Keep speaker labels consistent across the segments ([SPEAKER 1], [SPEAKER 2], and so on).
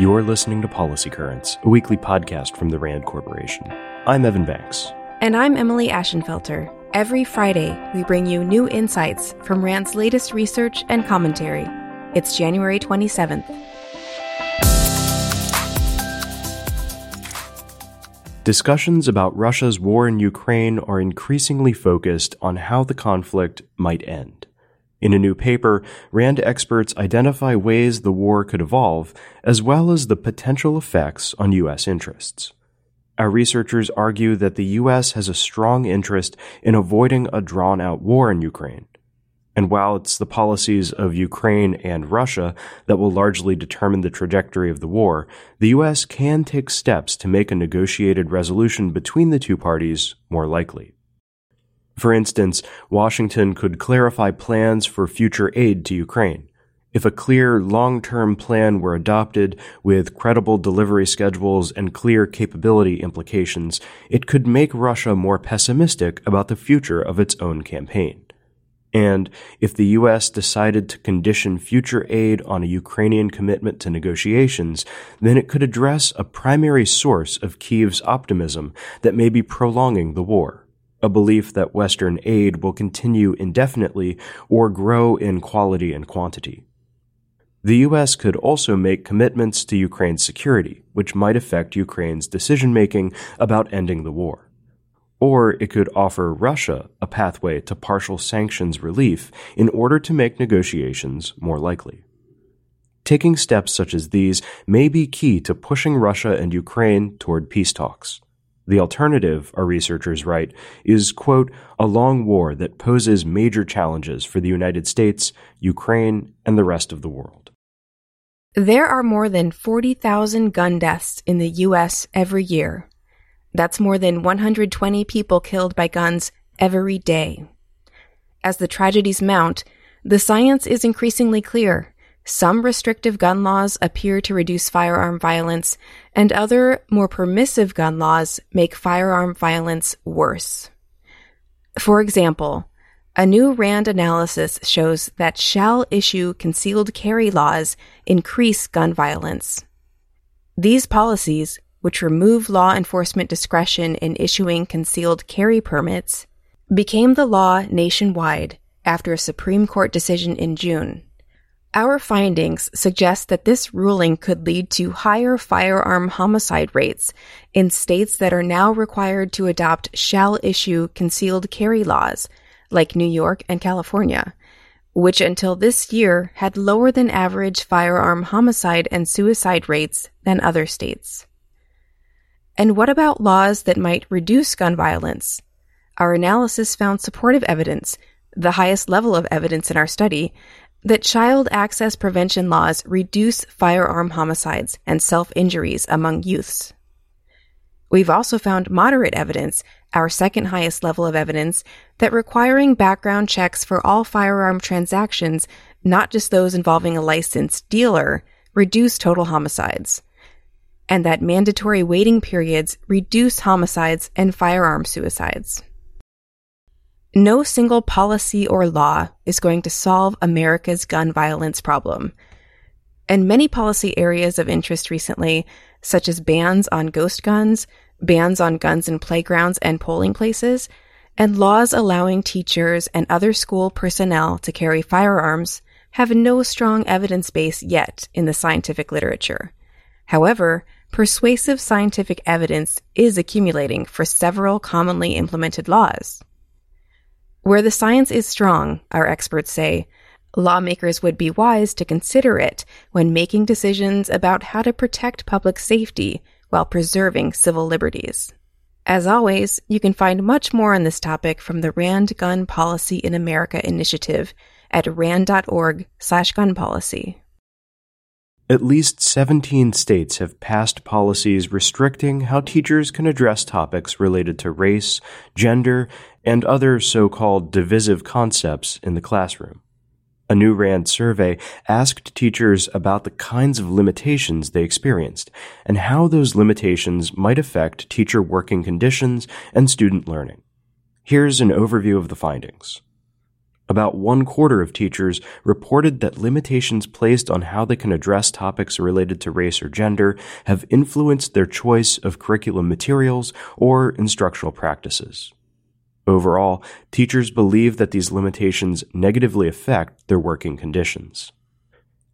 [SPEAKER 1] You're listening to Policy Currents, a weekly podcast from the RAND Corporation. I'm Evan Banks.
[SPEAKER 2] And I'm Emily Ashenfelter. Every Friday, we bring you new insights from RAND's latest research and commentary. It's January 27th.
[SPEAKER 1] Discussions about Russia's war in Ukraine are increasingly focused on how the conflict might end. In a new paper, RAND experts identify ways the war could evolve, as well as the potential effects on U.S. interests. Our researchers argue that the U.S. has a strong interest in avoiding a drawn out war in Ukraine. And while it's the policies of Ukraine and Russia that will largely determine the trajectory of the war, the U.S. can take steps to make a negotiated resolution between the two parties more likely. For instance, Washington could clarify plans for future aid to Ukraine. If a clear long-term plan were adopted with credible delivery schedules and clear capability implications, it could make Russia more pessimistic about the future of its own campaign. And if the U.S. decided to condition future aid on a Ukrainian commitment to negotiations, then it could address a primary source of Kiev's optimism that may be prolonging the war a belief that Western aid will continue indefinitely or grow in quality and quantity. The U.S. could also make commitments to Ukraine's security, which might affect Ukraine's decision making about ending the war. Or it could offer Russia a pathway to partial sanctions relief in order to make negotiations more likely. Taking steps such as these may be key to pushing Russia and Ukraine toward peace talks. The alternative, our researchers write, is, quote, a long war that poses major challenges for the United States, Ukraine, and the rest of the world.
[SPEAKER 2] There are more than 40,000 gun deaths in the U.S. every year. That's more than 120 people killed by guns every day. As the tragedies mount, the science is increasingly clear some restrictive gun laws appear to reduce firearm violence, and other, more permissive gun laws make firearm violence worse. For example, a new RAND analysis shows that shall issue concealed carry laws increase gun violence. These policies, which remove law enforcement discretion in issuing concealed carry permits, became the law nationwide after a Supreme Court decision in June. Our findings suggest that this ruling could lead to higher firearm homicide rates in states that are now required to adopt shall issue concealed carry laws, like New York and California, which until this year had lower than average firearm homicide and suicide rates than other states. And what about laws that might reduce gun violence? Our analysis found supportive evidence, the highest level of evidence in our study, that child access prevention laws reduce firearm homicides and self injuries among youths. We've also found moderate evidence, our second highest level of evidence, that requiring background checks for all firearm transactions, not just those involving a licensed dealer, reduce total homicides. And that mandatory waiting periods reduce homicides and firearm suicides. No single policy or law is going to solve America's gun violence problem. And many policy areas of interest recently, such as bans on ghost guns, bans on guns in playgrounds and polling places, and laws allowing teachers and other school personnel to carry firearms, have no strong evidence base yet in the scientific literature. However, persuasive scientific evidence is accumulating for several commonly implemented laws. Where the science is strong, our experts say, lawmakers would be wise to consider it when making decisions about how to protect public safety while preserving civil liberties. As always, you can find much more on this topic from the RAND Gun Policy in America initiative at rand.org slash gun policy.
[SPEAKER 1] At least 17 states have passed policies restricting how teachers can address topics related to race, gender, and other so called divisive concepts in the classroom. A new RAND survey asked teachers about the kinds of limitations they experienced and how those limitations might affect teacher working conditions and student learning. Here's an overview of the findings. About one quarter of teachers reported that limitations placed on how they can address topics related to race or gender have influenced their choice of curriculum materials or instructional practices. Overall, teachers believe that these limitations negatively affect their working conditions.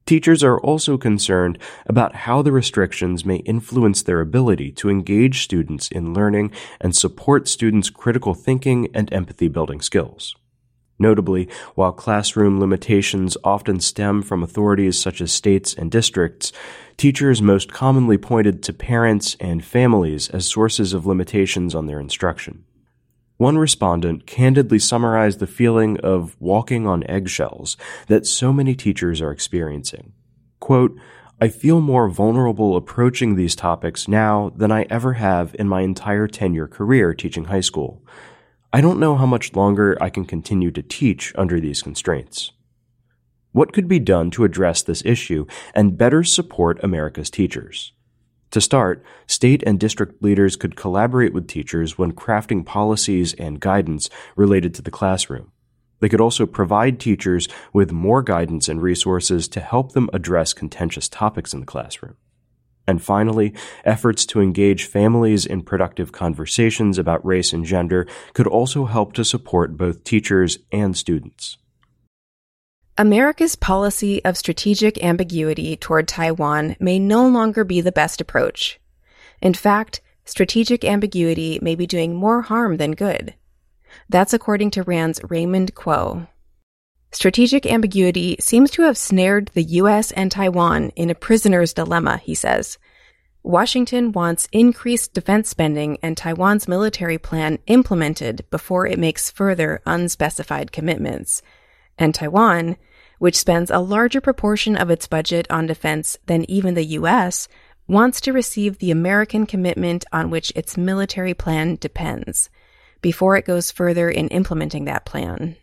[SPEAKER 1] Teachers are also concerned about how the restrictions may influence their ability to engage students in learning and support students' critical thinking and empathy building skills. Notably, while classroom limitations often stem from authorities such as states and districts, teachers most commonly pointed to parents and families as sources of limitations on their instruction. One respondent candidly summarized the feeling of walking on eggshells that so many teachers are experiencing. Quote, I feel more vulnerable approaching these topics now than I ever have in my entire tenure career teaching high school. I don't know how much longer I can continue to teach under these constraints. What could be done to address this issue and better support America's teachers? To start, state and district leaders could collaborate with teachers when crafting policies and guidance related to the classroom. They could also provide teachers with more guidance and resources to help them address contentious topics in the classroom. And finally, efforts to engage families in productive conversations about race and gender could also help to support both teachers and students.
[SPEAKER 2] America's policy of strategic ambiguity toward Taiwan may no longer be the best approach. In fact, strategic ambiguity may be doing more harm than good. That's according to RAND's Raymond Kuo. Strategic ambiguity seems to have snared the US and Taiwan in a prisoner's dilemma, he says. Washington wants increased defense spending and Taiwan's military plan implemented before it makes further unspecified commitments. And Taiwan, which spends a larger proportion of its budget on defense than even the US, wants to receive the American commitment on which its military plan depends before it goes further in implementing that plan.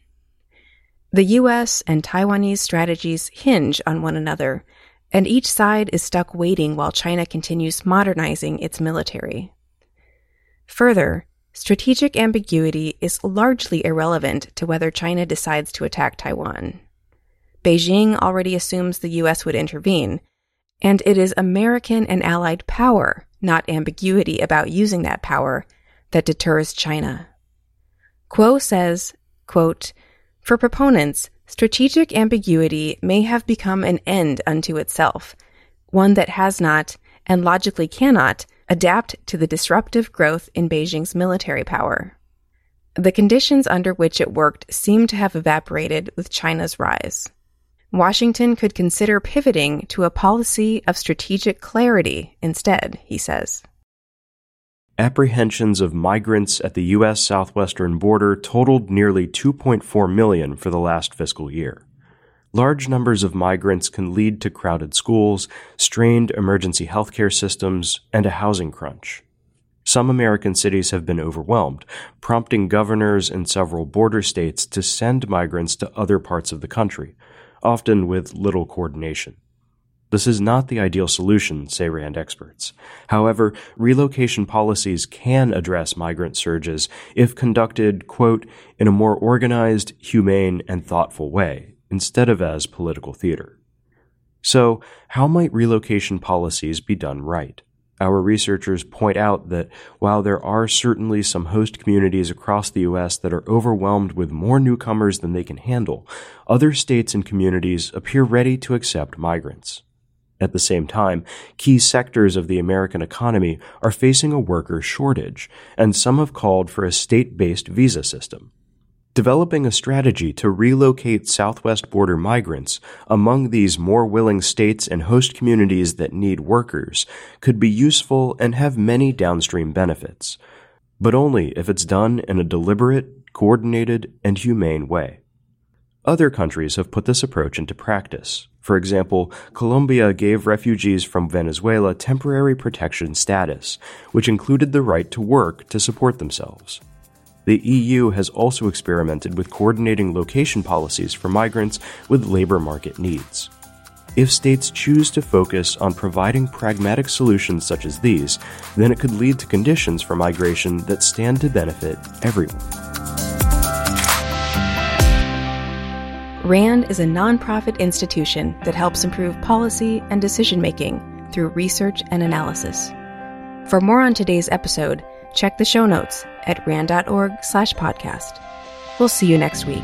[SPEAKER 2] The US and Taiwanese strategies hinge on one another, and each side is stuck waiting while China continues modernizing its military. Further, strategic ambiguity is largely irrelevant to whether China decides to attack Taiwan. Beijing already assumes the US would intervene, and it is American and allied power, not ambiguity about using that power, that deters China. Kuo says, quote, for proponents, strategic ambiguity may have become an end unto itself, one that has not, and logically cannot, adapt to the disruptive growth in Beijing's military power. The conditions under which it worked seem to have evaporated with China's rise. Washington could consider pivoting to a policy of strategic clarity instead, he says
[SPEAKER 1] apprehensions of migrants at the U.S. southwestern border totaled nearly 2.4 million for the last fiscal year. Large numbers of migrants can lead to crowded schools, strained emergency healthcare systems, and a housing crunch. Some American cities have been overwhelmed, prompting governors in several border states to send migrants to other parts of the country, often with little coordination. This is not the ideal solution, say RAND experts. However, relocation policies can address migrant surges if conducted, quote, in a more organized, humane, and thoughtful way, instead of as political theater. So, how might relocation policies be done right? Our researchers point out that while there are certainly some host communities across the U.S. that are overwhelmed with more newcomers than they can handle, other states and communities appear ready to accept migrants. At the same time, key sectors of the American economy are facing a worker shortage, and some have called for a state-based visa system. Developing a strategy to relocate southwest border migrants among these more willing states and host communities that need workers could be useful and have many downstream benefits, but only if it's done in a deliberate, coordinated, and humane way. Other countries have put this approach into practice. For example, Colombia gave refugees from Venezuela temporary protection status, which included the right to work to support themselves. The EU has also experimented with coordinating location policies for migrants with labor market needs. If states choose to focus on providing pragmatic solutions such as these, then it could lead to conditions for migration that stand to benefit everyone.
[SPEAKER 2] RAND is a nonprofit institution that helps improve policy and decision making through research and analysis. For more on today's episode, check the show notes at rand.org slash podcast. We'll see you next week.